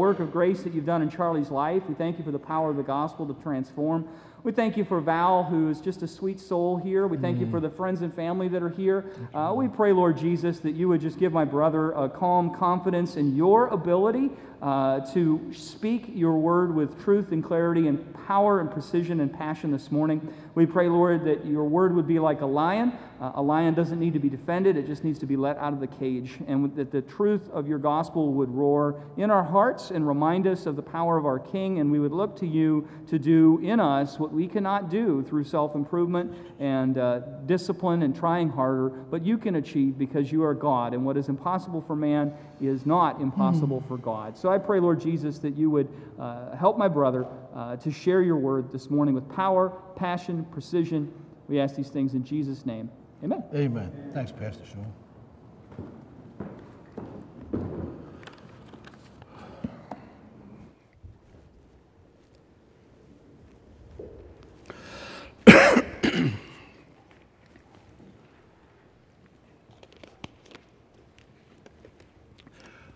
work of grace that you've done in Charlie's life. We thank you for the power of the gospel to transform. We thank you for Val, who is just a sweet soul here. We thank mm. you for the friends and family that are here. Uh, we pray, Lord Jesus, that you would just give my brother a calm confidence in your ability uh, to speak your word with truth and clarity and power and precision and passion this morning. We pray, Lord, that your word would be like a lion. Uh, a lion doesn't need to be defended, it just needs to be let out of the cage. And that the truth of your gospel would roar in our hearts and remind us of the power of our King. And we would look to you to do in us what we cannot do through self improvement and uh, discipline and trying harder, but you can achieve because you are God. And what is impossible for man is not impossible mm. for God. So I pray, Lord Jesus, that you would uh, help my brother uh, to share your word this morning with power, passion, precision. We ask these things in Jesus' name. Amen. Amen. Thanks, Pastor Sean.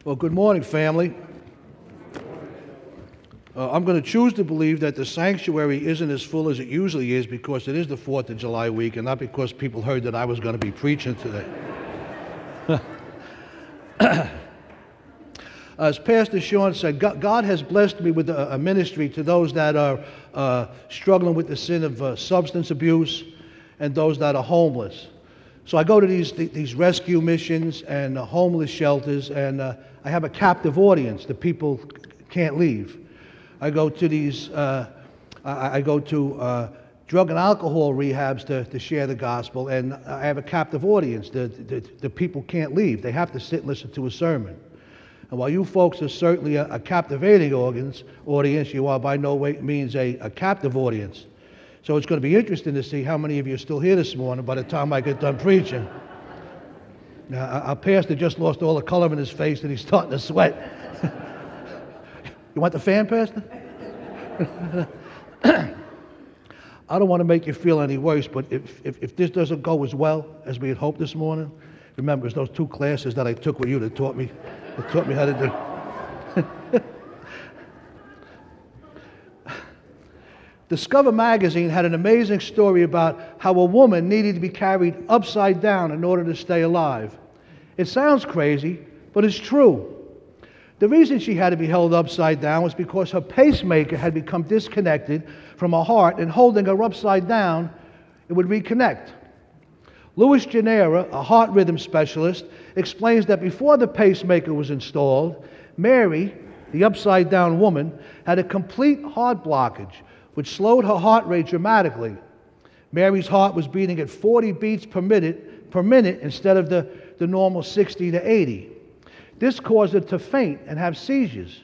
Well, good morning, family. Uh, I'm going to choose to believe that the sanctuary isn't as full as it usually is because it is the 4th of July week and not because people heard that I was going to be preaching today. as Pastor Sean said, God has blessed me with a ministry to those that are uh, struggling with the sin of uh, substance abuse and those that are homeless. So I go to these, these rescue missions and uh, homeless shelters, and uh, I have a captive audience. The people can't leave. I go to these, uh, I, I, go to uh, drug and alcohol rehabs to, to share the gospel, and I have a captive audience. The, the, the people can't leave, they have to sit and listen to a sermon. And while you folks are certainly a, a captivating audience, audience, you are by no way means a, a captive audience. So it's going to be interesting to see how many of you are still here this morning by the time I get done preaching. Now, our pastor just lost all the color in his face and he's starting to sweat. you want the fan, Pastor? I don't want to make you feel any worse, but if, if, if, this doesn't go as well as we had hoped this morning, remember, it's those two classes that I took with you that taught me, that taught me how to do. Discover magazine had an amazing story about how a woman needed to be carried upside down in order to stay alive. It sounds crazy, but it's true. The reason she had to be held upside down was because her pacemaker had become disconnected from her heart, and holding her upside down, it would reconnect. Louis Janera, a heart rhythm specialist, explains that before the pacemaker was installed, Mary, the upside down woman, had a complete heart blockage which slowed her heart rate dramatically. Mary's heart was beating at 40 beats per minute, per minute instead of the, the normal 60 to 80. This caused her to faint and have seizures.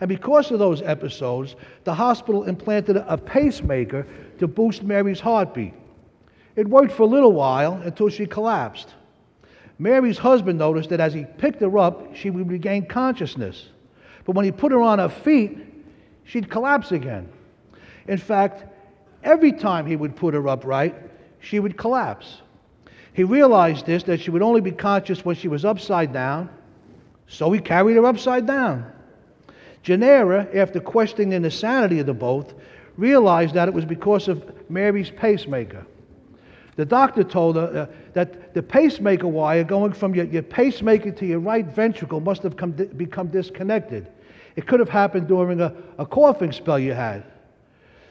And because of those episodes, the hospital implanted a pacemaker to boost Mary's heartbeat. It worked for a little while until she collapsed. Mary's husband noticed that as he picked her up, she would regain consciousness. But when he put her on her feet, she'd collapse again. In fact, every time he would put her upright, she would collapse. He realized this that she would only be conscious when she was upside down, so he carried her upside down. Janera, after questioning the sanity of the both, realized that it was because of Mary's pacemaker. The doctor told her uh, that the pacemaker wire going from your, your, pacemaker to your right ventricle must have come, become disconnected. It could have happened during a, a coughing spell you had.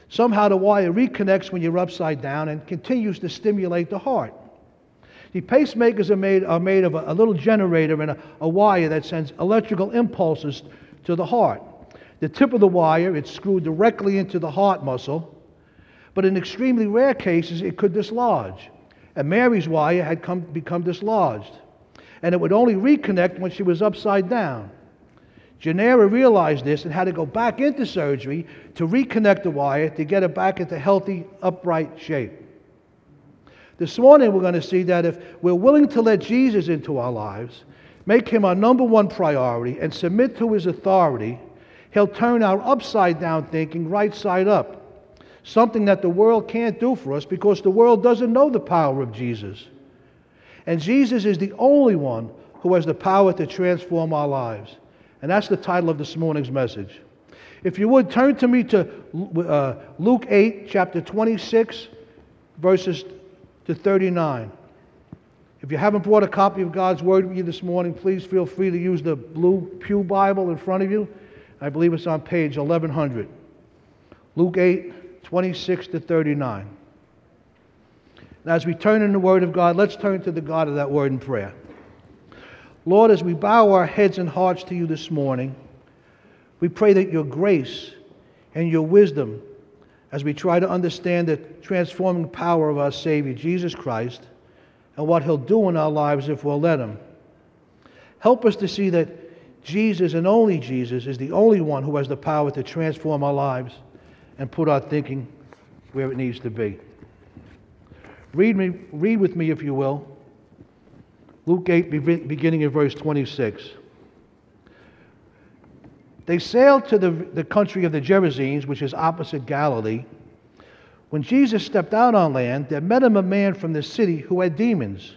Somehow the wire reconnects when you're upside down and continues to stimulate the heart. The pacemakers are made, are made of a, a little generator and a, a wire that sends electrical impulses to the heart. The tip of the wire, it's screwed directly into the heart muscle, but in extremely rare cases, it could dislodge. And Mary's wire had come, become dislodged, and it would only reconnect when she was upside down. Janera realized this and had to go back into surgery to reconnect the wire to get it back into healthy, upright shape. This morning, we're going to see that if we're willing to let Jesus into our lives, make him our number one priority, and submit to his authority, he'll turn our upside down thinking right side up. Something that the world can't do for us because the world doesn't know the power of Jesus. And Jesus is the only one who has the power to transform our lives. And that's the title of this morning's message. If you would, turn to me to uh, Luke 8, chapter 26, verses to 39. If you haven't brought a copy of God's Word with you this morning, please feel free to use the blue Pew Bible in front of you. I believe it's on page 1100. Luke 8, 26 to 39. And as we turn in the Word of God, let's turn to the God of that Word in prayer. Lord, as we bow our heads and hearts to you this morning, we pray that your grace and your wisdom, as we try to understand the transforming power of our Savior, Jesus Christ, and what he'll do in our lives if we'll let him, help us to see that Jesus and only Jesus is the only one who has the power to transform our lives and put our thinking where it needs to be. Read, me, read with me, if you will, Luke 8, beginning in verse 26. They sailed to the, the country of the Gerasenes, which is opposite Galilee. When Jesus stepped out on land, there met him a man from the city who had demons.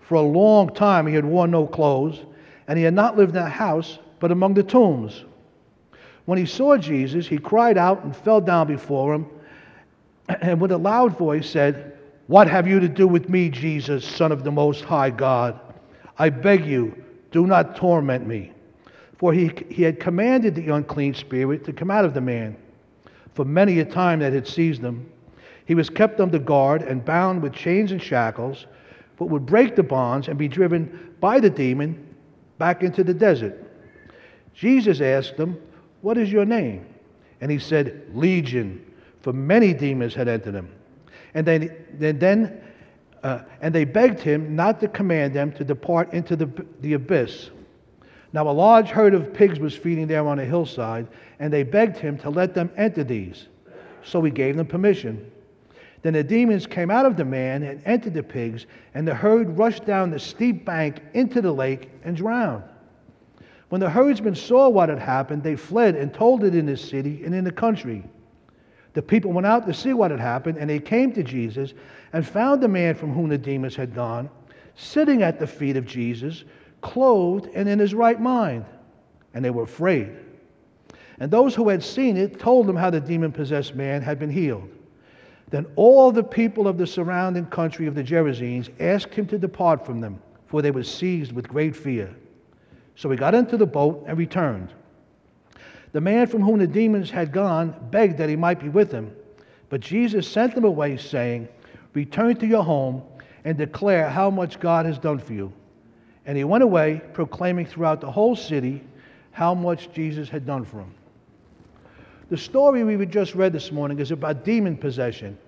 For a long time he had worn no clothes, and he had not lived in a house, but among the tombs. When he saw Jesus, he cried out and fell down before him, and with a loud voice said, what have you to do with me, Jesus, Son of the Most High God? I beg you, do not torment me. For he, he had commanded the unclean spirit to come out of the man. For many a time that had seized him, he was kept under guard and bound with chains and shackles, but would break the bonds and be driven by the demon back into the desert. Jesus asked him, What is your name? And he said, Legion, for many demons had entered him and they, then, uh, and they begged him not to command them to depart into the, the abyss. Now a large herd of pigs was feeding there on a hillside, and they begged him to let them enter these. So he gave them permission. Then the demons came out of the man and entered the pigs, and the herd rushed down the steep bank into the lake and drowned. When the herdsmen saw what had happened, they fled and told it in the city and in the country. The people went out to see what had happened, and they came to Jesus and found the man from whom the demons had gone, sitting at the feet of Jesus, clothed and in his right mind. And they were afraid. And those who had seen it told them how the demon possessed man had been healed. Then all the people of the surrounding country of the Gerasenes asked him to depart from them, for they were seized with great fear. So he got into the boat and returned. The man from whom the demons had gone begged that he might be with him. But Jesus sent them away, saying, Return to your home and declare how much God has done for you. And he went away, proclaiming throughout the whole city how much Jesus had done for him. The story we just read this morning is about demon possession,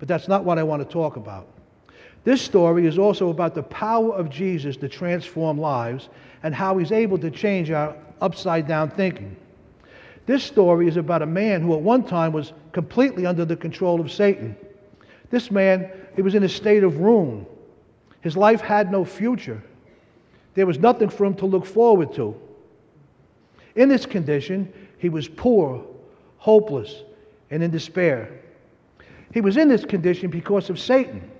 but that's not what I want to talk about. This story is also about the power of Jesus to transform lives and how he's able to change our upside down thinking. This story is about a man who at one time was completely under the control of Satan. This man, he was in a state of ruin. His life had no future. There was nothing for him to look forward to. In this condition, he was poor, hopeless, and in despair. He was in this condition because of Satan.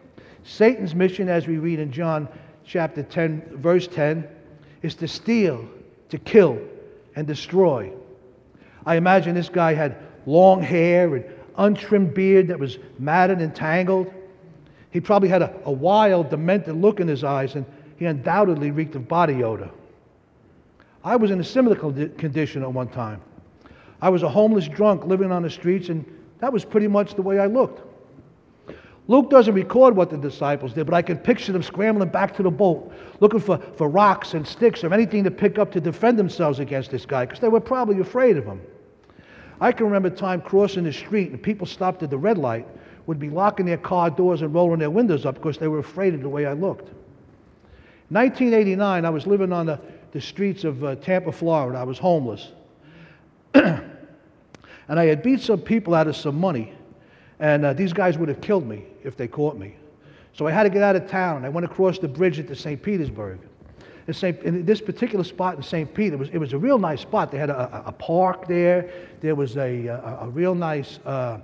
Satan's mission, as we read in John chapter 10, verse 10, is to steal, to kill, and destroy. I imagine this guy had long hair and untrimmed beard that was matted and tangled. He probably had a, a wild, demented look in his eyes, and he undoubtedly reeked of body odor. I was in a similar condition at one time. I was a homeless drunk living on the streets, and that was pretty much the way I looked. Luke doesn't record what the disciples did, but I can picture them scrambling back to the boat, looking for, for rocks and sticks or anything to pick up to defend themselves against this guy, because they were probably afraid of him. I can remember time crossing the street and people stopped at the red light would be locking their car doors and rolling their windows up because they were afraid of the way I looked. 1989, I was living on the, the streets of uh, Tampa, Florida. I was homeless. and I had beat some people out of some money. And uh, these guys would have killed me if they caught me. So I had to get out of town. I went across the bridge into St. Petersburg in, St., in this particular spot in St. Pete, it was, it was a real nice spot. They had a, a park there. There was a, a, a real nice, uh,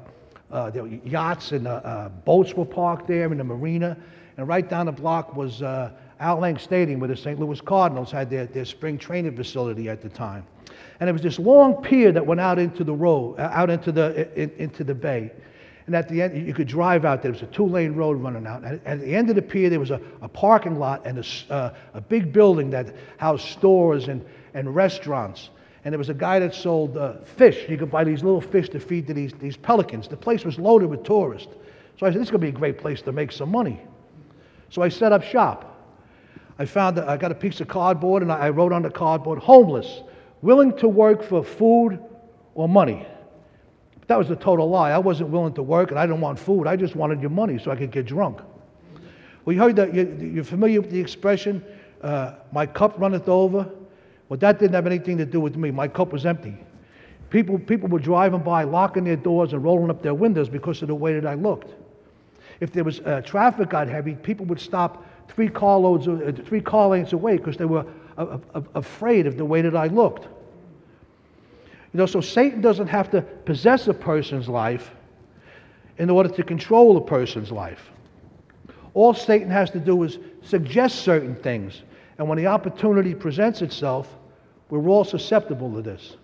uh, there yachts and uh, uh, boats were parked there in the marina. And right down the block was uh, Al Lang Stadium where the St. Louis Cardinals had their, their spring training facility at the time. And it was this long pier that went out into the road, uh, out into the, in, into the bay. And at the end, you could drive out there. There was a two lane road running out. And at the end of the pier, there was a, a parking lot and a, uh, a big building that housed stores and, and restaurants. And there was a guy that sold uh, fish. You could buy these little fish to feed to these, these pelicans. The place was loaded with tourists. So I said, this is going to be a great place to make some money. So I set up shop. I found that I got a piece of cardboard and I wrote on the cardboard, homeless, willing to work for food or money. But that was a total lie. I wasn't willing to work and I didn't want food. I just wanted your money so I could get drunk. We heard that you're familiar with the expression, uh, my cup runneth over. Well, that didn't have anything to do with me. My cup was empty. People, people were driving by, locking their doors and rolling up their windows because of the way that I looked. If there was uh, traffic got heavy, people would stop three car loads, uh, three car lanes away because they were afraid of the way that I looked. You know, so Satan doesn't have to possess a person's life in order to control a person's life. All Satan has to do is suggest certain things. And when the opportunity presents itself, we're all susceptible to this.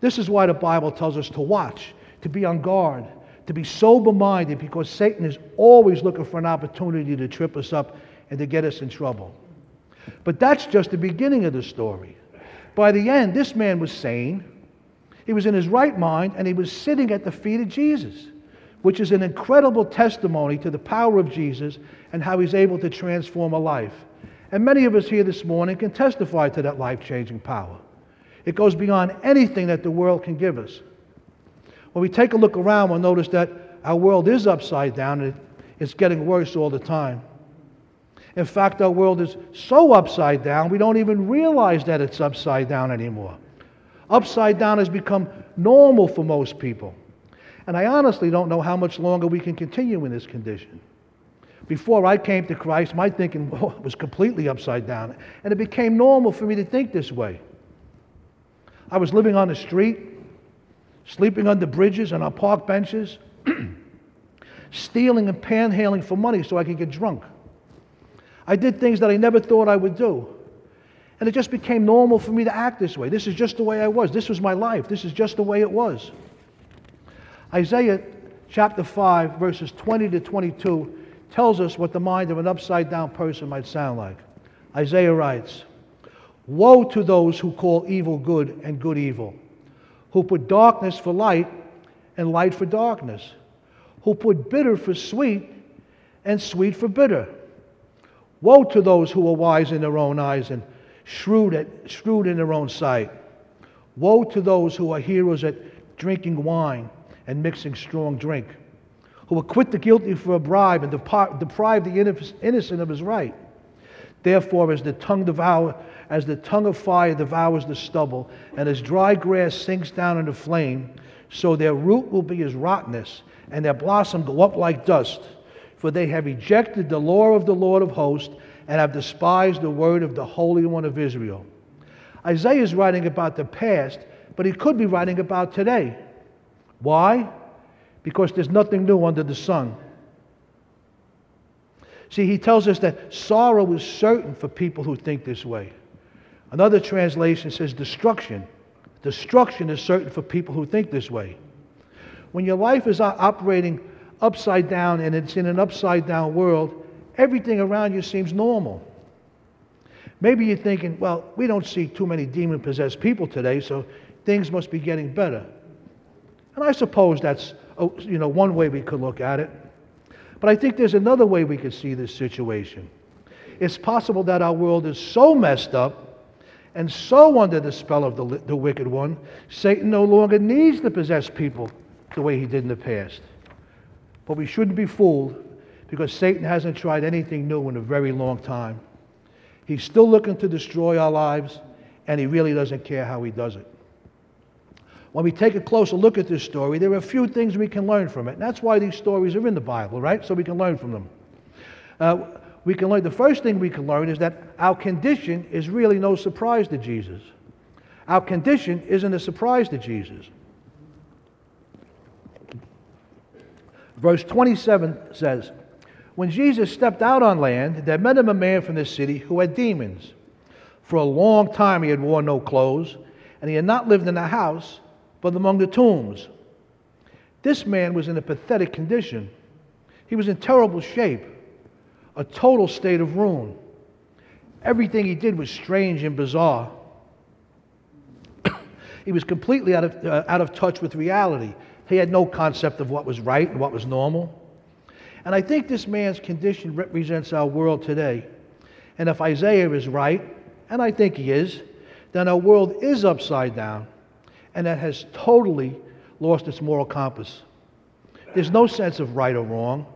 This is why the Bible tells us to watch, to be on guard, to be sober minded, because Satan is always looking for an opportunity to trip us up and to get us in trouble. But that's just the beginning of the story. By the end, this man was sane. He was in his right mind, and he was sitting at the feet of Jesus, which is an incredible testimony to the power of Jesus and how he's able to transform a life. And many of us here this morning can testify to that life changing power. It goes beyond anything that the world can give us. When we take a look around, we'll notice that our world is upside down and it's getting worse all the time. In fact, our world is so upside down, we don't even realize that it's upside down anymore. Upside down has become normal for most people. And I honestly don't know how much longer we can continue in this condition. Before I came to Christ, my thinking was completely upside down. And it became normal for me to think this way. I was living on the street, sleeping under bridges and on park benches, stealing and panhandling for money so I could get drunk. I did things that I never thought I would do. And it just became normal for me to act this way. This is just the way I was. This was my life. This is just the way it was. Isaiah chapter 5, verses 20 to 22, tells us what the mind of an upside down person might sound like. Isaiah writes, Woe to those who call evil good and good evil, who put darkness for light and light for darkness, who put bitter for sweet and sweet for bitter. Woe to those who are wise in their own eyes and shrewd, at, shrewd in their own sight. Woe to those who are heroes at drinking wine and mixing strong drink, who acquit the guilty for a bribe and deprive the innocent of his right. Therefore, as the tongue devour, as the tongue of fire devours the stubble, and as dry grass sinks down in the flame, so their root will be as rottenness, and their blossom go up like dust. For they have rejected the law of the Lord of hosts and have despised the word of the Holy One of Israel. Isaiah is writing about the past, but he could be writing about today. Why? Because there's nothing new under the sun. See, he tells us that sorrow is certain for people who think this way. Another translation says destruction. Destruction is certain for people who think this way. When your life is operating upside down and it's in an upside down world, everything around you seems normal. Maybe you're thinking, well, we don't see too many demon possessed people today, so things must be getting better. And I suppose that's you know, one way we could look at it. But I think there's another way we could see this situation. It's possible that our world is so messed up and so under the spell of the, the wicked one, Satan no longer needs to possess people the way he did in the past. But we shouldn't be fooled because Satan hasn't tried anything new in a very long time. He's still looking to destroy our lives, and he really doesn't care how he does it. When we take a closer look at this story, there are a few things we can learn from it. And that's why these stories are in the Bible, right? So we can learn from them. Uh, we can learn, the first thing we can learn is that our condition is really no surprise to Jesus. Our condition isn't a surprise to Jesus. Verse 27 says, When Jesus stepped out on land, there met him a man from the city who had demons. For a long time he had worn no clothes, and he had not lived in a house, but among the tombs. This man was in a pathetic condition. He was in terrible shape, a total state of ruin. Everything he did was strange and bizarre. he was completely out of, uh, out of touch with reality. He had no concept of what was right and what was normal. And I think this man's condition represents our world today. And if Isaiah is right, and I think he is, then our world is upside down and that has totally lost its moral compass. There's no sense of right or wrong.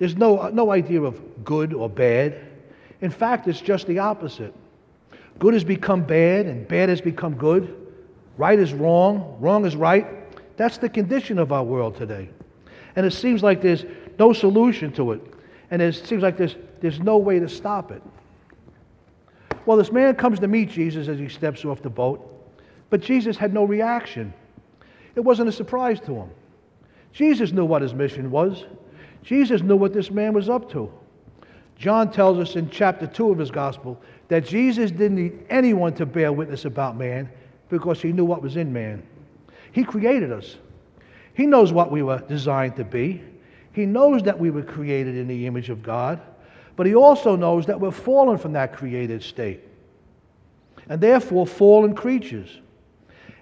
There's no, uh, no idea of good or bad. In fact, it's just the opposite. Good has become bad, and bad has become good. Right is wrong, wrong is right. That's the condition of our world today. And it seems like there's no solution to it. And it seems like there's, there's no way to stop it. Well, this man comes to meet Jesus as he steps off the boat, but Jesus had no reaction. It wasn't a surprise to him. Jesus knew what his mission was. Jesus knew what this man was up to. John tells us in chapter 2 of his gospel that Jesus didn't need anyone to bear witness about man because he knew what was in man. He created us. He knows what we were designed to be. He knows that we were created in the image of God, but he also knows that we're fallen from that created state and therefore fallen creatures.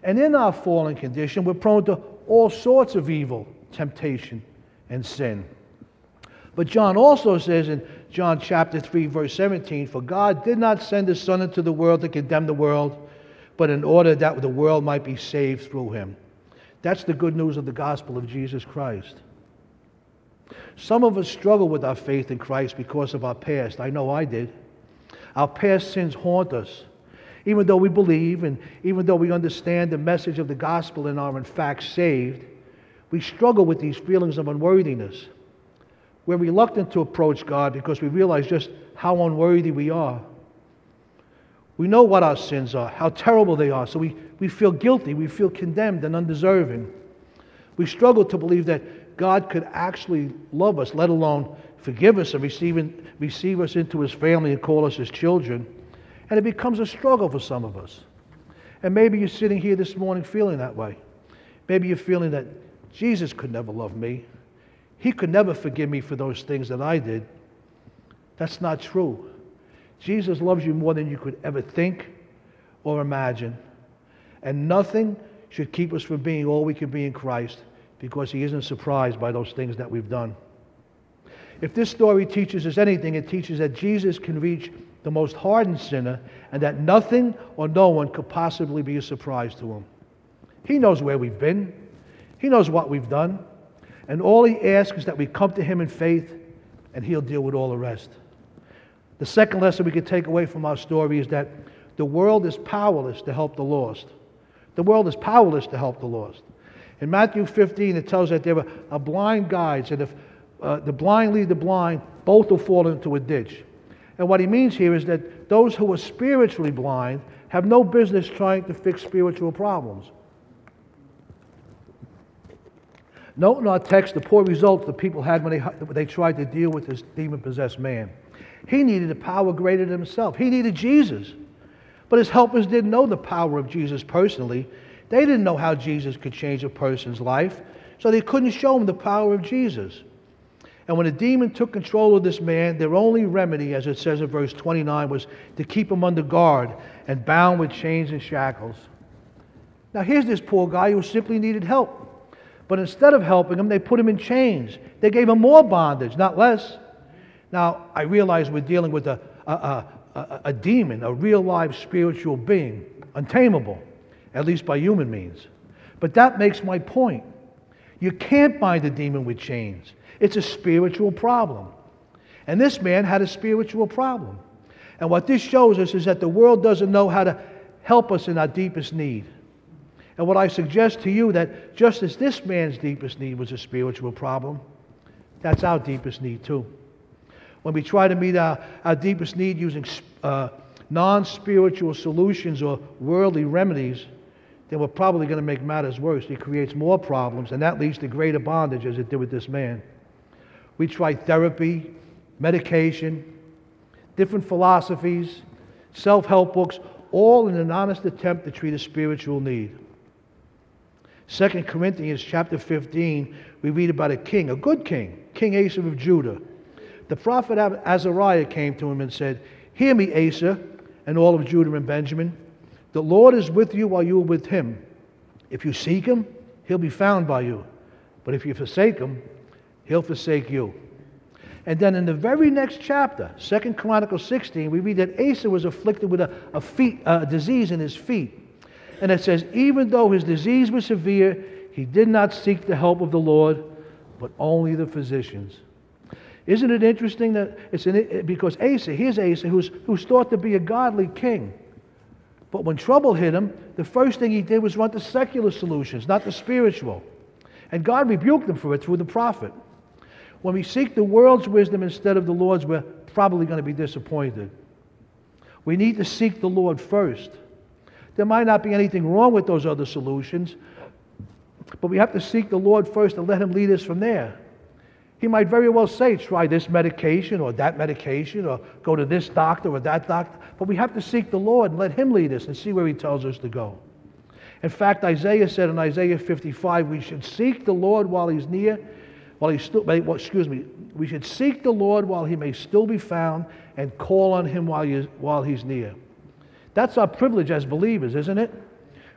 And in our fallen condition, we're prone to all sorts of evil, temptation, and sin. But John also says in John chapter 3, verse 17, For God did not send his Son into the world to condemn the world, but in order that the world might be saved through him. That's the good news of the gospel of Jesus Christ. Some of us struggle with our faith in Christ because of our past. I know I did. Our past sins haunt us. Even though we believe and even though we understand the message of the gospel and are in fact saved, we struggle with these feelings of unworthiness. We're reluctant to approach God because we realize just how unworthy we are. We know what our sins are, how terrible they are, so we, we feel guilty, we feel condemned and undeserving. We struggle to believe that God could actually love us, let alone forgive us and receive, receive us into his family and call us his children. And it becomes a struggle for some of us. And maybe you're sitting here this morning feeling that way. Maybe you're feeling that Jesus could never love me. He could never forgive me for those things that I did. That's not true. Jesus loves you more than you could ever think or imagine. And nothing should keep us from being all we can be in Christ because He isn't surprised by those things that we've done. If this story teaches us anything, it teaches that Jesus can reach the most hardened sinner and that nothing or no one could possibly be a surprise to him. He knows where we've been, He knows what we've done, and all He asks is that we come to Him in faith and He'll deal with all the rest. The second lesson we can take away from our story is that the world is powerless to help the lost. The world is powerless to help the lost. In Matthew 15, it tells that there are blind guides, and if uh, the blind lead the blind, both will fall into a ditch. And what he means here is that those who are spiritually blind have no business trying to fix spiritual problems. Note in our text the poor results the people had when they, when they tried to deal with this demon possessed man. He needed a power greater than himself, he needed Jesus. But his helpers didn't know the power of Jesus personally. They didn't know how Jesus could change a person's life, so they couldn't show him the power of Jesus. And when the demon took control of this man, their only remedy, as it says in verse 29, was to keep him under guard and bound with chains and shackles. Now, here's this poor guy who simply needed help. But instead of helping him, they put him in chains. They gave him more bondage, not less. Now, I realize we're dealing with a, a, a, a, demon, a real live spiritual being, untamable, at least by human means. But that makes my point. You can't bind a demon with chains. It's a spiritual problem. And this man had a spiritual problem. And what this shows us is that the world doesn't know how to help us in our deepest need. And what I suggest to you that just as this man's deepest need was a spiritual problem, that's our deepest need too. When we try to meet our, our deepest need using uh, non spiritual solutions or worldly remedies, then we're probably going to make matters worse. It creates more problems, and that leads to greater bondage as it did with this man. We try therapy, medication, different philosophies, self help books, all in an honest attempt to treat a spiritual need. 2 Corinthians chapter 15, we read about a king, a good king, King Asa of Judah. The prophet Azariah came to him and said, Hear me, Asa, and all of Judah and Benjamin. The Lord is with you while you are with him. If you seek him, he'll be found by you. But if you forsake him, he'll forsake you. And then in the very next chapter, Second Chronicles 16, we read that Asa was afflicted with a, a, feet, a disease in his feet. And it says, even though his disease was severe, he did not seek the help of the Lord, but only the physicians. Isn't it interesting that it's an, because Asa, here's Asa, who's, who's thought to be a godly king. But when trouble hit him, the first thing he did was run to secular solutions, not the spiritual. And God rebuked him for it through the prophet. When we seek the world's wisdom instead of the Lord's, we're probably going to be disappointed. We need to seek the Lord first. There might not be anything wrong with those other solutions, but we have to seek the Lord first and let Him lead us from there. He might very well say, try this medication or that medication or go to this doctor or that doctor, but we have to seek the Lord and let Him lead us and see where He tells us to go. In fact, Isaiah said in Isaiah 55, we should seek the Lord while He's near while he's still, excuse me, we should seek the Lord while he may still be found and call on him while, while he's near. That's our privilege as believers, isn't it?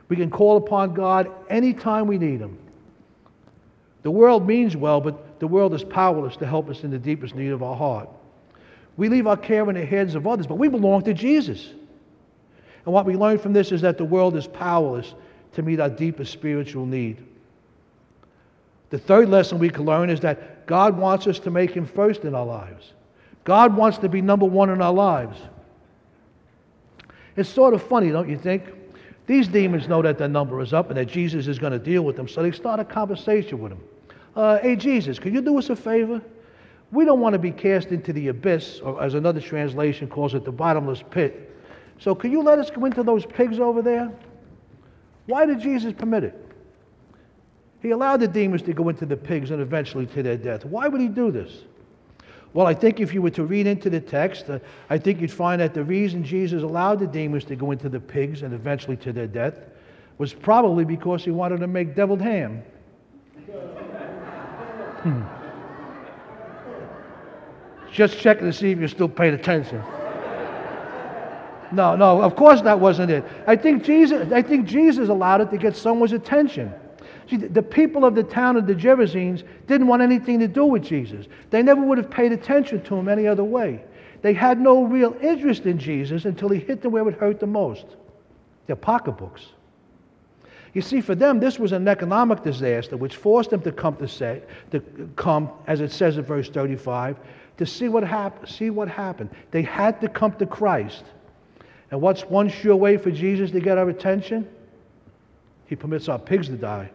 We can call upon God anytime we need him. The world means well, but the world is powerless to help us in the deepest need of our heart. We leave our care in the hands of others, but we belong to Jesus. And what we learn from this is that the world is powerless to meet our deepest spiritual need. The third lesson we can learn is that God wants us to make Him first in our lives. God wants to be number one in our lives. It's sort of funny, don't you think? These demons know that their number is up and that Jesus is going to deal with them, so they start a conversation with him. Uh, hey, Jesus, could you do us a favor? We don't want to be cast into the abyss, or as another translation calls it, the bottomless pit. So, could you let us go into those pigs over there? Why did Jesus permit it? He allowed the demons to go into the pigs and eventually to their death. Why would he do this? Well, I think if you were to read into the text, uh, I think you'd find that the reason Jesus allowed the demons to go into the pigs and eventually to their death was probably because he wanted to make deviled ham. hmm. Just checking to see if you're still paying attention. No, no, of course that wasn't it. I think Jesus, I think Jesus allowed it to get someone's attention. See, the people of the town of the Gerasenes didn't want anything to do with Jesus. They never would have paid attention to him any other way. They had no real interest in Jesus until he hit them where it hurt the most their pocketbooks. You see, for them, this was an economic disaster which forced them to come to say, to come, as it says in verse 35, to see what, hap- see what happened. They had to come to Christ. And what's one sure way for Jesus to get our attention? He permits our pigs to die.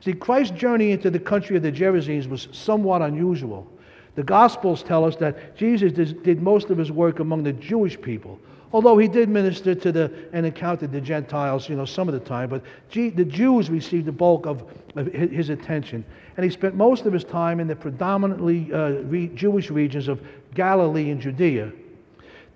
See, Christ's journey into the country of the Gerasenes was somewhat unusual. The Gospels tell us that Jesus did most of his work among the Jewish people, although he did minister to the and encountered the Gentiles, you know, some of the time. But the Jews received the bulk of, his attention, and he spent most of his time in the predominantly uh, Jewish regions of Galilee and Judea.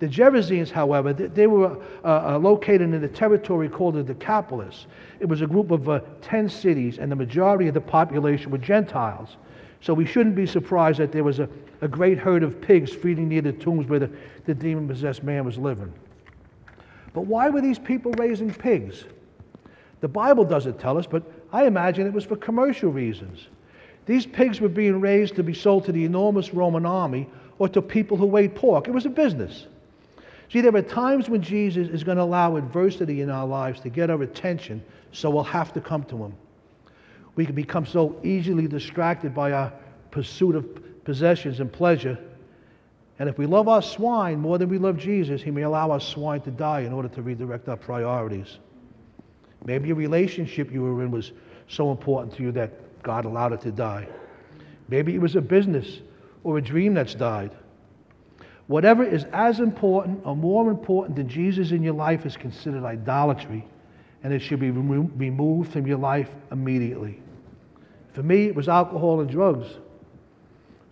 The Gerasenes, however, they were uh, uh, located in a territory called the Decapolis. It was a group of uh, 10 cities, and the majority of the population were Gentiles. So we shouldn't be surprised that there was a, a great herd of pigs feeding near the tombs where the, the demon possessed man was living. But why were these people raising pigs? The Bible doesn't tell us, but I imagine it was for commercial reasons. These pigs were being raised to be sold to the enormous Roman army or to people who ate pork. It was a business. See, there are times when Jesus is going to allow adversity in our lives to get our attention, so we'll have to come to Him. We can become so easily distracted by our pursuit of possessions and pleasure. And if we love our swine more than we love Jesus, He may allow our swine to die in order to redirect our priorities. Maybe a relationship you were in was so important to you that God allowed it to die. Maybe it was a business or a dream that's died. Whatever is as important or more important than Jesus in your life is considered idolatry, and it should be remo- removed from your life immediately. For me, it was alcohol and drugs.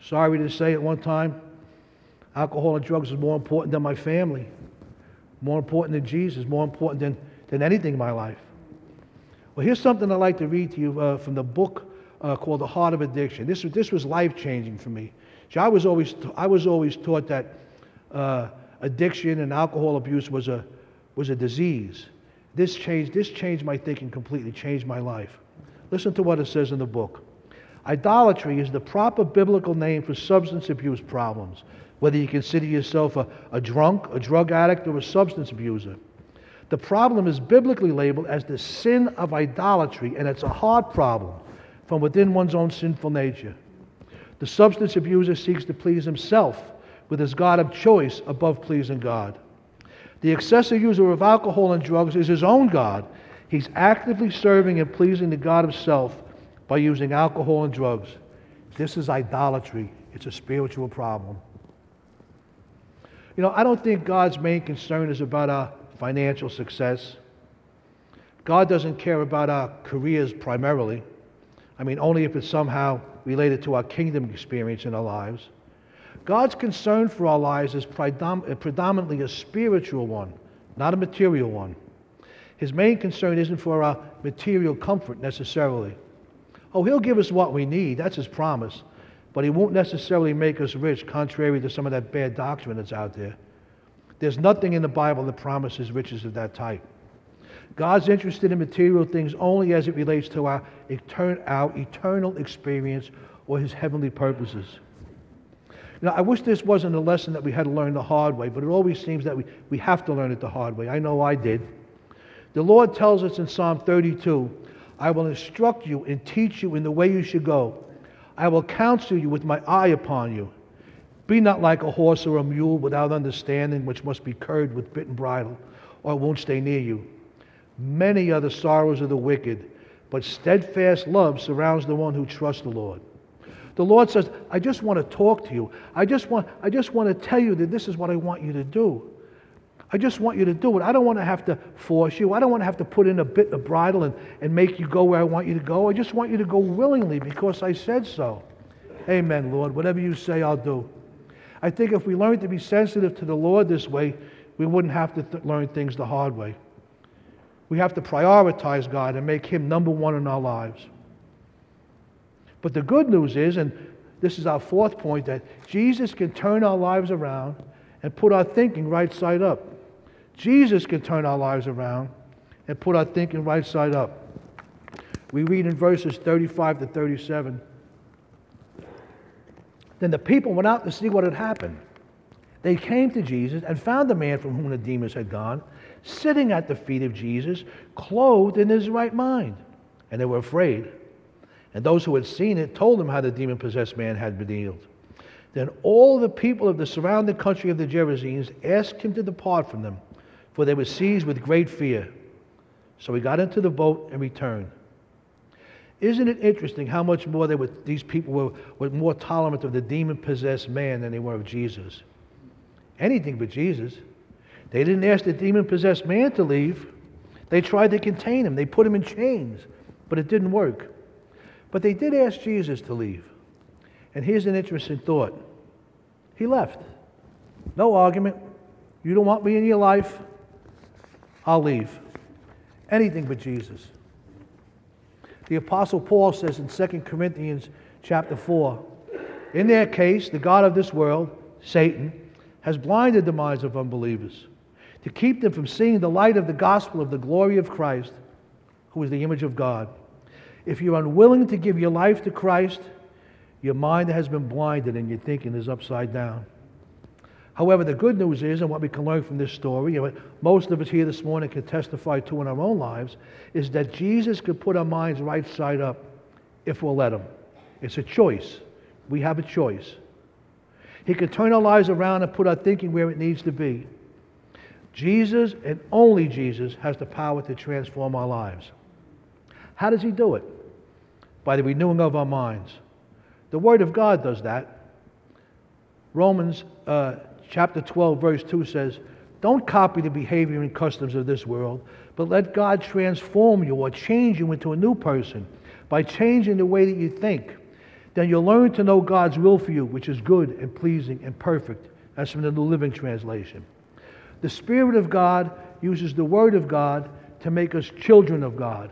Sorry to say, at one time, alcohol and drugs was more important than my family, more important than Jesus, more important than, than anything in my life. Well, here's something I'd like to read to you uh, from the book uh, called The Heart of Addiction. This, this was life changing for me. See, I, was always, I was always taught that uh, addiction and alcohol abuse was a, was a disease. This changed, this changed my thinking completely, changed my life. Listen to what it says in the book. Idolatry is the proper biblical name for substance abuse problems, whether you consider yourself a, a drunk, a drug addict, or a substance abuser. The problem is biblically labeled as the sin of idolatry, and it's a hard problem from within one's own sinful nature. The substance abuser seeks to please himself with his God of choice above pleasing God. The excessive user of alcohol and drugs is his own God. He's actively serving and pleasing the God of self by using alcohol and drugs. This is idolatry, it's a spiritual problem. You know, I don't think God's main concern is about our financial success. God doesn't care about our careers primarily. I mean, only if it's somehow related to our kingdom experience in our lives. God's concern for our lives is uh, predominantly a spiritual one, not a material one. His main concern isn't for our material comfort necessarily. Oh, He'll give us what we need, that's His promise, but He won't necessarily make us rich, contrary to some of that bad doctrine that's out there. There's nothing in the Bible that promises riches of that type. God's interested in material things only as it relates to our, our eternal experience or His heavenly purposes. You know, I wish this wasn't a lesson that we had to learn the hard way, but it always seems that we, we have to learn it the hard way. I know I did. The Lord tells us in Psalm 32 I will instruct you and teach you in the way you should go. I will counsel you with my eye upon you. Be not like a horse or a mule without understanding, which must be curbed with bit and bridle, or it won't stay near you. Many are the sorrows of the wicked, but steadfast love surrounds the one who trusts the Lord. The Lord says, I just want to talk to you. I just want, I just want to tell you that this is what I want you to do. I just want you to do it. I don't want to have to force you. I don't want to have to put in a bit of bridle and, and make you go where I want you to go. I just want you to go willingly because I said so. Amen, Lord. Whatever you say, I'll do. I think if we learned to be sensitive to the Lord this way, we wouldn't have to th- learn things the hard way. We have to prioritize God and make Him number one in our lives. But the good news is, and this is our fourth point, that Jesus can turn our lives around and put our thinking right side up. Jesus can turn our lives around and put our thinking right side up. We read in verses 35 to 37. Then the people went out to see what had happened. They came to Jesus and found the man from whom the demons had gone, sitting at the feet of Jesus, clothed in his right mind. And they were afraid. And those who had seen it told him how the demon possessed man had been healed. Then all the people of the surrounding country of the Gerasenes asked him to depart from them, for they were seized with great fear. So he got into the boat and returned. Isn't it interesting how much more they were, these people were, were more tolerant of the demon possessed man than they were of Jesus? Anything but Jesus. They didn't ask the demon possessed man to leave. They tried to contain him, they put him in chains, but it didn't work. But they did ask Jesus to leave. And here's an interesting thought He left. No argument. You don't want me in your life? I'll leave. Anything but Jesus. The apostle Paul says in 2 Corinthians chapter 4, in their case, the God of this world, Satan, has blinded the minds of unbelievers to keep them from seeing the light of the gospel of the glory of Christ, who is the image of God. If you're unwilling to give your life to Christ, your mind has been blinded and your thinking is upside down. However, the good news is, and what we can learn from this story, and what most of us here this morning can testify to in our own lives, is that Jesus could put our minds right side up if we'll let Him. It's a choice. We have a choice. He can turn our lives around and put our thinking where it needs to be. Jesus and only Jesus has the power to transform our lives. How does He do it? By the renewing of our minds. The Word of God does that. Romans uh, chapter 12, verse 2 says, Don't copy the behavior and customs of this world, but let God transform you or change you into a new person by changing the way that you think. Then you'll learn to know God's will for you, which is good and pleasing and perfect. That's from the New Living Translation. The Spirit of God uses the Word of God to make us children of God.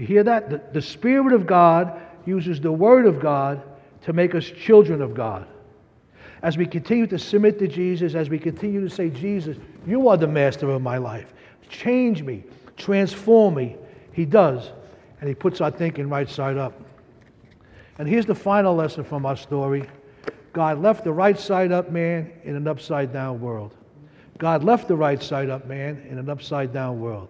You hear that? The, the Spirit of God uses the Word of God to make us children of God. As we continue to submit to Jesus, as we continue to say, Jesus, you are the master of my life. Change me, transform me. He does. And He puts our thinking right side up. And here's the final lesson from our story God left the right side up man in an upside down world. God left the right side up man in an upside down world.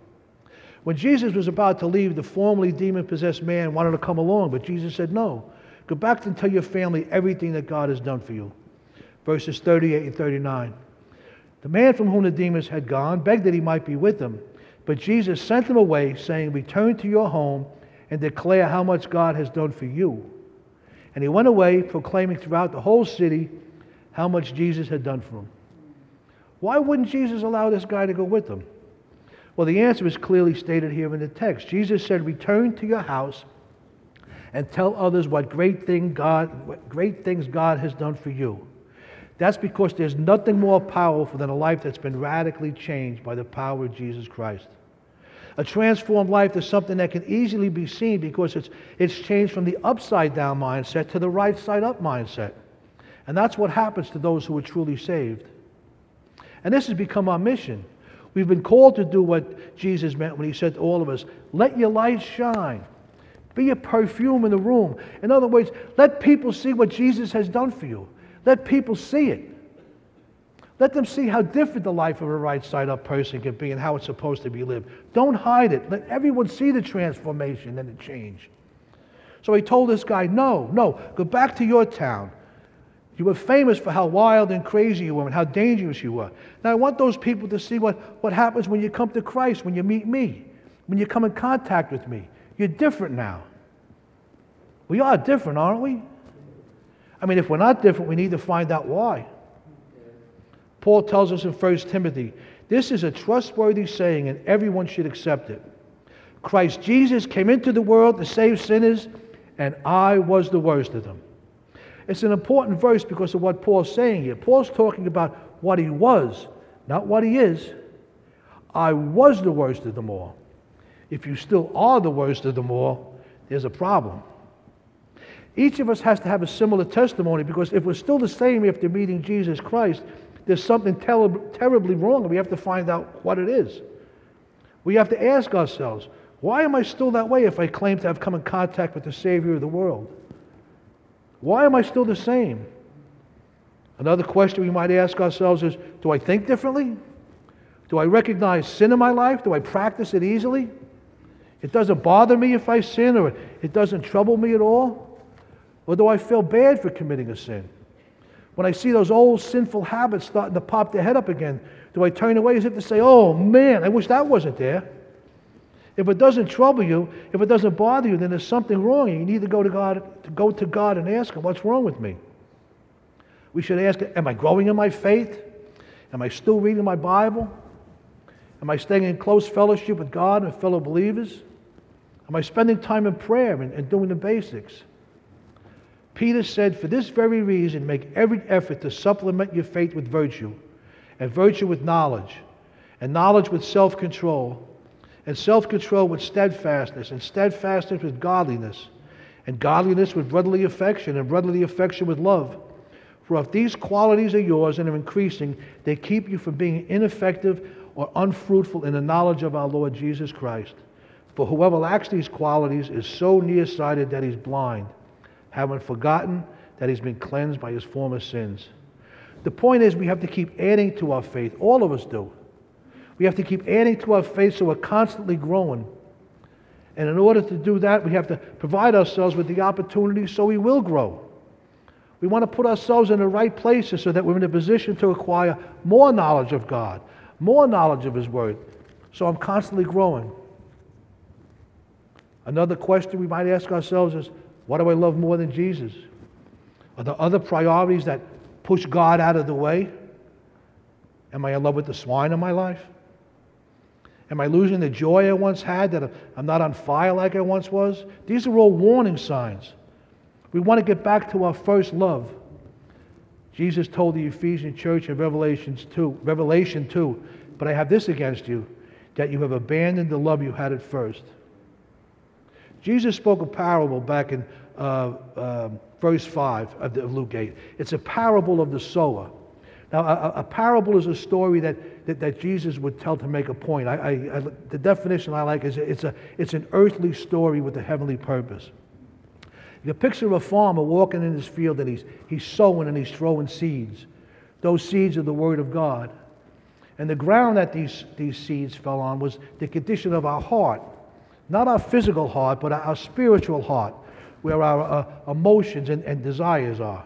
When Jesus was about to leave, the formerly demon possessed man wanted to come along, but Jesus said, No. Go back and tell your family everything that God has done for you. Verses 38 and 39. The man from whom the demons had gone begged that he might be with them, but Jesus sent him away, saying, Return to your home and declare how much God has done for you. And he went away, proclaiming throughout the whole city how much Jesus had done for him. Why wouldn't Jesus allow this guy to go with them? Well, the answer is clearly stated here in the text. Jesus said, Return to your house and tell others what great, thing God, what great things God has done for you. That's because there's nothing more powerful than a life that's been radically changed by the power of Jesus Christ. A transformed life is something that can easily be seen because it's, it's changed from the upside down mindset to the right side up mindset. And that's what happens to those who are truly saved. And this has become our mission. We've been called to do what Jesus meant when he said to all of us, let your light shine. Be a perfume in the room. In other words, let people see what Jesus has done for you. Let people see it. Let them see how different the life of a right side up person can be and how it's supposed to be lived. Don't hide it. Let everyone see the transformation and the change. So he told this guy, No, no, go back to your town. You were famous for how wild and crazy you were and how dangerous you were. Now, I want those people to see what, what happens when you come to Christ, when you meet me, when you come in contact with me. You're different now. We are different, aren't we? I mean, if we're not different, we need to find out why. Paul tells us in 1 Timothy this is a trustworthy saying, and everyone should accept it. Christ Jesus came into the world to save sinners, and I was the worst of them. It's an important verse because of what Paul's saying here. Paul's talking about what he was, not what he is. I was the worst of them all. If you still are the worst of them all, there's a problem. Each of us has to have a similar testimony because if we're still the same after meeting Jesus Christ, there's something ter- terribly wrong and we have to find out what it is. We have to ask ourselves, why am I still that way if I claim to have come in contact with the Savior of the world? Why am I still the same? Another question we might ask ourselves is Do I think differently? Do I recognize sin in my life? Do I practice it easily? It doesn't bother me if I sin, or it doesn't trouble me at all? Or do I feel bad for committing a sin? When I see those old sinful habits starting to pop their head up again, do I turn away as if to say, Oh man, I wish that wasn't there? If it doesn't trouble you, if it doesn't bother you, then there's something wrong. And you need to go to God, to go to God and ask Him, what's wrong with me? We should ask, am I growing in my faith? Am I still reading my Bible? Am I staying in close fellowship with God and fellow believers? Am I spending time in prayer and, and doing the basics? Peter said, For this very reason, make every effort to supplement your faith with virtue, and virtue with knowledge, and knowledge with self control and self control with steadfastness, and steadfastness with godliness, and godliness with brotherly affection, and brotherly affection with love. For if these qualities are yours and are increasing, they keep you from being ineffective or unfruitful in the knowledge of our Lord Jesus Christ. For whoever lacks these qualities is so nearsighted that he's blind, having forgotten that he's been cleansed by his former sins. The point is, we have to keep adding to our faith. All of us do. We have to keep adding to our faith so we're constantly growing. And in order to do that, we have to provide ourselves with the opportunity so we will grow. We want to put ourselves in the right places so that we're in a position to acquire more knowledge of God, more knowledge of His Word. So I'm constantly growing. Another question we might ask ourselves is what do I love more than Jesus? Are there other priorities that push God out of the way? Am I in love with the swine in my life? Am I losing the joy I once had that I'm not on fire like I once was? These are all warning signs. We want to get back to our first love. Jesus told the Ephesian church in Revelations 2, Revelation 2, but I have this against you, that you have abandoned the love you had at first. Jesus spoke a parable back in uh, uh, verse 5 of, the, of Luke 8. It's a parable of the sower. Now, a, a parable is a story that, that, that, Jesus would tell to make a point. I, I, I, the definition I like is it's, a, it's an earthly story with a heavenly purpose. You picture of a farmer walking in his field and he's, he's sowing and he's throwing seeds. Those seeds are the Word of God. And the ground that these, these seeds fell on was the condition of our heart. Not our physical heart, but our spiritual heart, where our uh, emotions and, and desires are.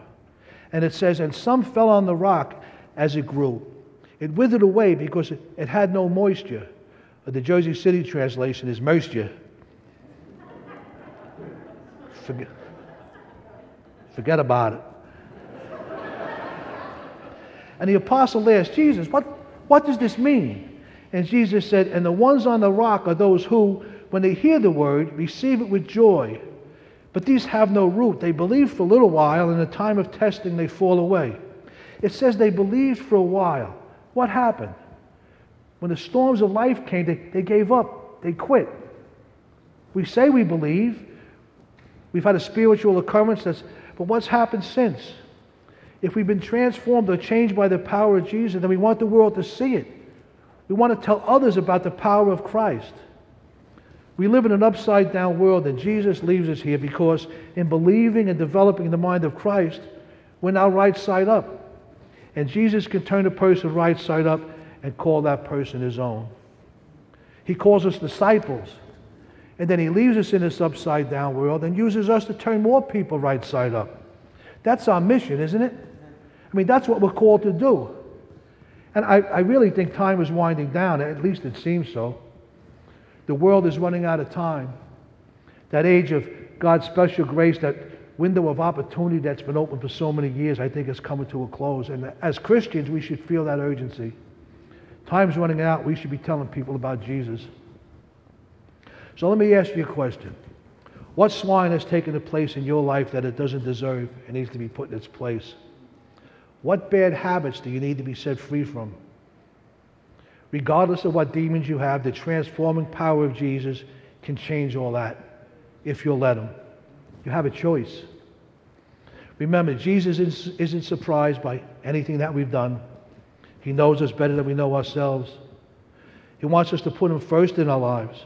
And it says, And some fell on the rock as it grew. It withered away because it, it had no moisture. The Jersey City translation is moisture. Forget. Forget about it. and the apostle asked Jesus, what, what does this mean? And Jesus said, And the ones on the rock are those who, when they hear the word, receive it with joy. But these have no root. They believe for a little while, and in the time of testing, they fall away. It says they believed for a while. What happened? When the storms of life came, they, they gave up, they quit. We say we believe. We've had a spiritual occurrence that's but what's happened since? If we've been transformed or changed by the power of Jesus, then we want the world to see it. We want to tell others about the power of Christ. We live in an upside down world, and Jesus leaves us here because in believing and developing the mind of Christ, we're now right side up. And Jesus can turn a person right side up and call that person his own. He calls us disciples. And then he leaves us in this upside down world and uses us to turn more people right side up. That's our mission, isn't it? I mean, that's what we're called to do. And I, I really think time is winding down, at least it seems so. The world is running out of time. That age of God's special grace, that window of opportunity that's been open for so many years, I think is coming to a close. And as Christians, we should feel that urgency. Time's running out. We should be telling people about Jesus. So let me ask you a question. What swine has taken a place in your life that it doesn't deserve and needs to be put in its place? What bad habits do you need to be set free from? Regardless of what demons you have, the transforming power of Jesus can change all that if you'll let Him. You have a choice. Remember, Jesus isn't surprised by anything that we've done. He knows us better than we know ourselves. He wants us to put Him first in our lives.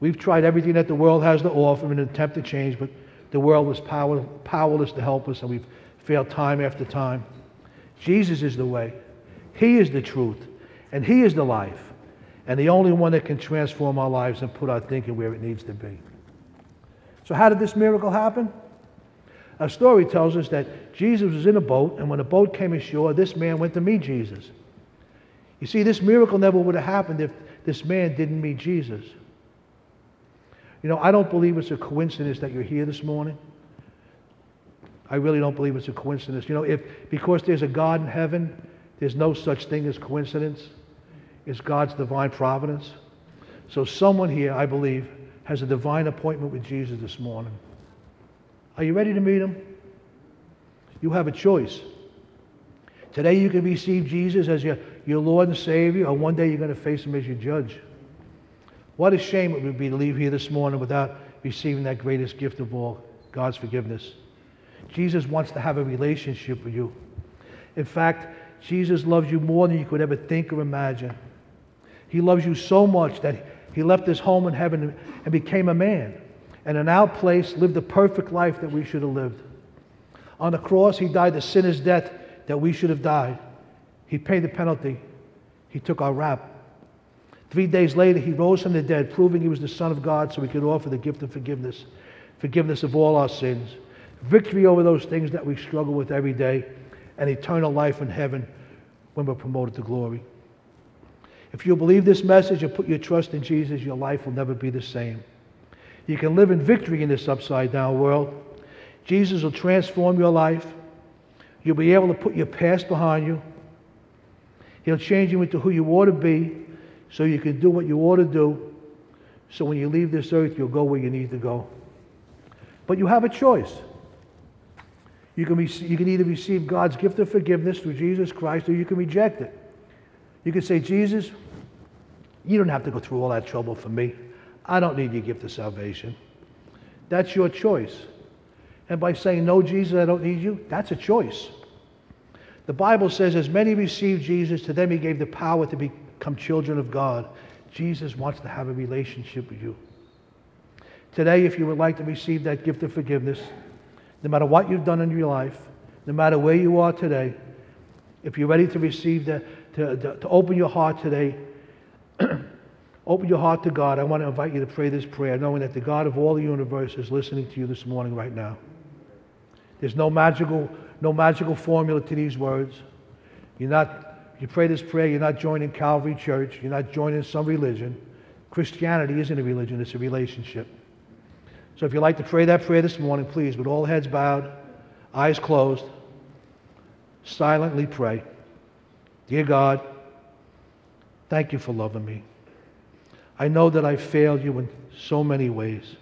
We've tried everything that the world has to offer in an attempt to change, but the world was power, powerless to help us, and we've failed time after time. Jesus is the way, He is the truth, and He is the life, and the only one that can transform our lives and put our thinking where it needs to be. So, how did this miracle happen? A story tells us that Jesus was in a boat, and when the boat came ashore, this man went to meet Jesus. You see, this miracle never would have happened if this man didn't meet Jesus. You know, I don't believe it's a coincidence that you're here this morning. I really don't believe it's a coincidence. You know, if because there's a God in heaven, there's no such thing as coincidence. It's God's divine providence. So someone here, I believe, has a divine appointment with Jesus this morning. Are you ready to meet him? You have a choice. Today you can receive Jesus as your, your Lord and Savior, or one day you're going to face him as your judge. What a shame it would be to leave here this morning without receiving that greatest gift of all, God's forgiveness. Jesus wants to have a relationship with you. In fact, Jesus loves you more than you could ever think or imagine. He loves you so much that he left his home in heaven and became a man, and in our place lived the perfect life that we should have lived. On the cross, he died the sinner's death that we should have died. He paid the penalty. He took our rap. Three days later, he rose from the dead, proving he was the Son of God so we could offer the gift of forgiveness, forgiveness of all our sins, victory over those things that we struggle with every day, and eternal life in heaven when we're promoted to glory. If you believe this message and put your trust in Jesus, your life will never be the same. You can live in victory in this upside down world. Jesus will transform your life. You'll be able to put your past behind you. He'll change you into who you ought to be so you can do what you ought to do. So when you leave this earth, you'll go where you need to go. But you have a choice. You can, be, you can either receive God's gift of forgiveness through Jesus Christ or you can reject it. You can say, Jesus, you don't have to go through all that trouble for me. I don't need your gift of salvation. That's your choice. And by saying, No, Jesus, I don't need you, that's a choice. The Bible says, As many received Jesus, to them he gave the power to become children of God. Jesus wants to have a relationship with you. Today, if you would like to receive that gift of forgiveness, no matter what you've done in your life, no matter where you are today, if you're ready to receive that, to, to, to open your heart today, open your heart to God, I want to invite you to pray this prayer, knowing that the God of all the universe is listening to you this morning right now. There's no magical, no magical formula to these words. You're not, you pray this prayer, you're not joining Calvary Church, you're not joining some religion. Christianity isn't a religion, it's a relationship. So if you'd like to pray that prayer this morning, please, with all heads bowed, eyes closed, silently pray. Dear God, thank you for loving me. I know that I failed you in so many ways.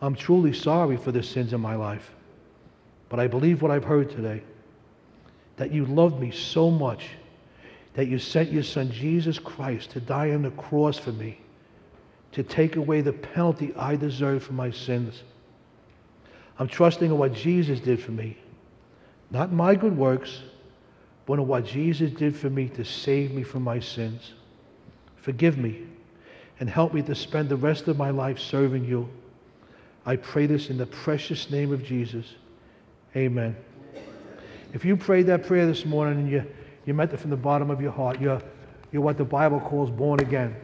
I'm truly sorry for the sins in my life. But I believe what I've heard today that you loved me so much that you sent your son Jesus Christ to die on the cross for me to take away the penalty I deserve for my sins. I'm trusting in what Jesus did for me, not my good works, but in what Jesus did for me to save me from my sins. Forgive me and help me to spend the rest of my life serving you. I pray this in the precious name of Jesus. Amen. If you prayed that prayer this morning and you, you meant it from the bottom of your heart, you're, you're what the Bible calls born again.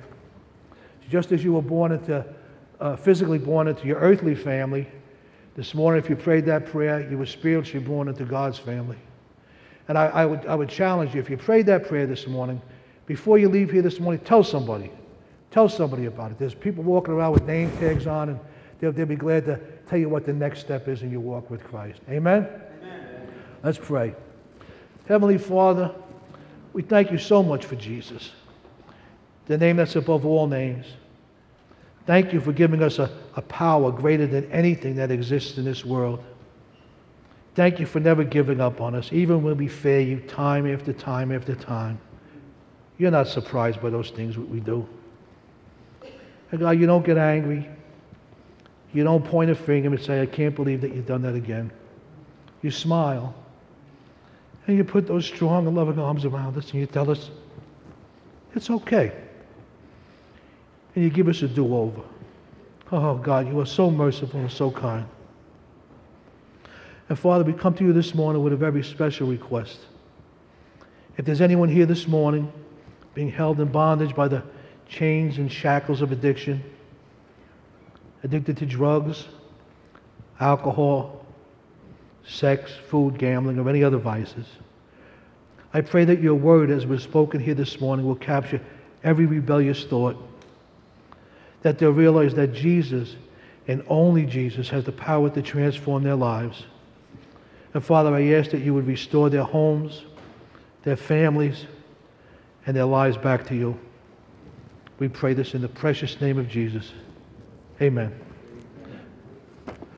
Just as you were born into, uh, physically born into your earthly family, this morning, if you prayed that prayer, you were spiritually born into God's family. And I, I, would, I would challenge you, if you prayed that prayer this morning, before you leave here this morning, tell somebody. Tell somebody about it. There's people walking around with name tags on, and they'll, they'll be glad to tell you what the next step is in your walk with Christ. Amen? Amen? Let's pray. Heavenly Father, we thank you so much for Jesus the name that's above all names. Thank you for giving us a, a power greater than anything that exists in this world. Thank you for never giving up on us, even when we fail you time after time after time. You're not surprised by those things we do. And God, you don't get angry. You don't point a finger and say, I can't believe that you've done that again. You smile. And you put those strong and loving arms around us and you tell us, it's okay and you give us a do over. Oh, God, you are so merciful and so kind. And Father, we come to you this morning with a very special request. If there's anyone here this morning being held in bondage by the chains and shackles of addiction, addicted to drugs, alcohol, sex, food, gambling, or any other vices, I pray that your word, as was spoken here this morning, will capture every rebellious thought that they'll realize that Jesus and only Jesus has the power to transform their lives. And Father, I ask that you would restore their homes, their families, and their lives back to you. We pray this in the precious name of Jesus. Amen.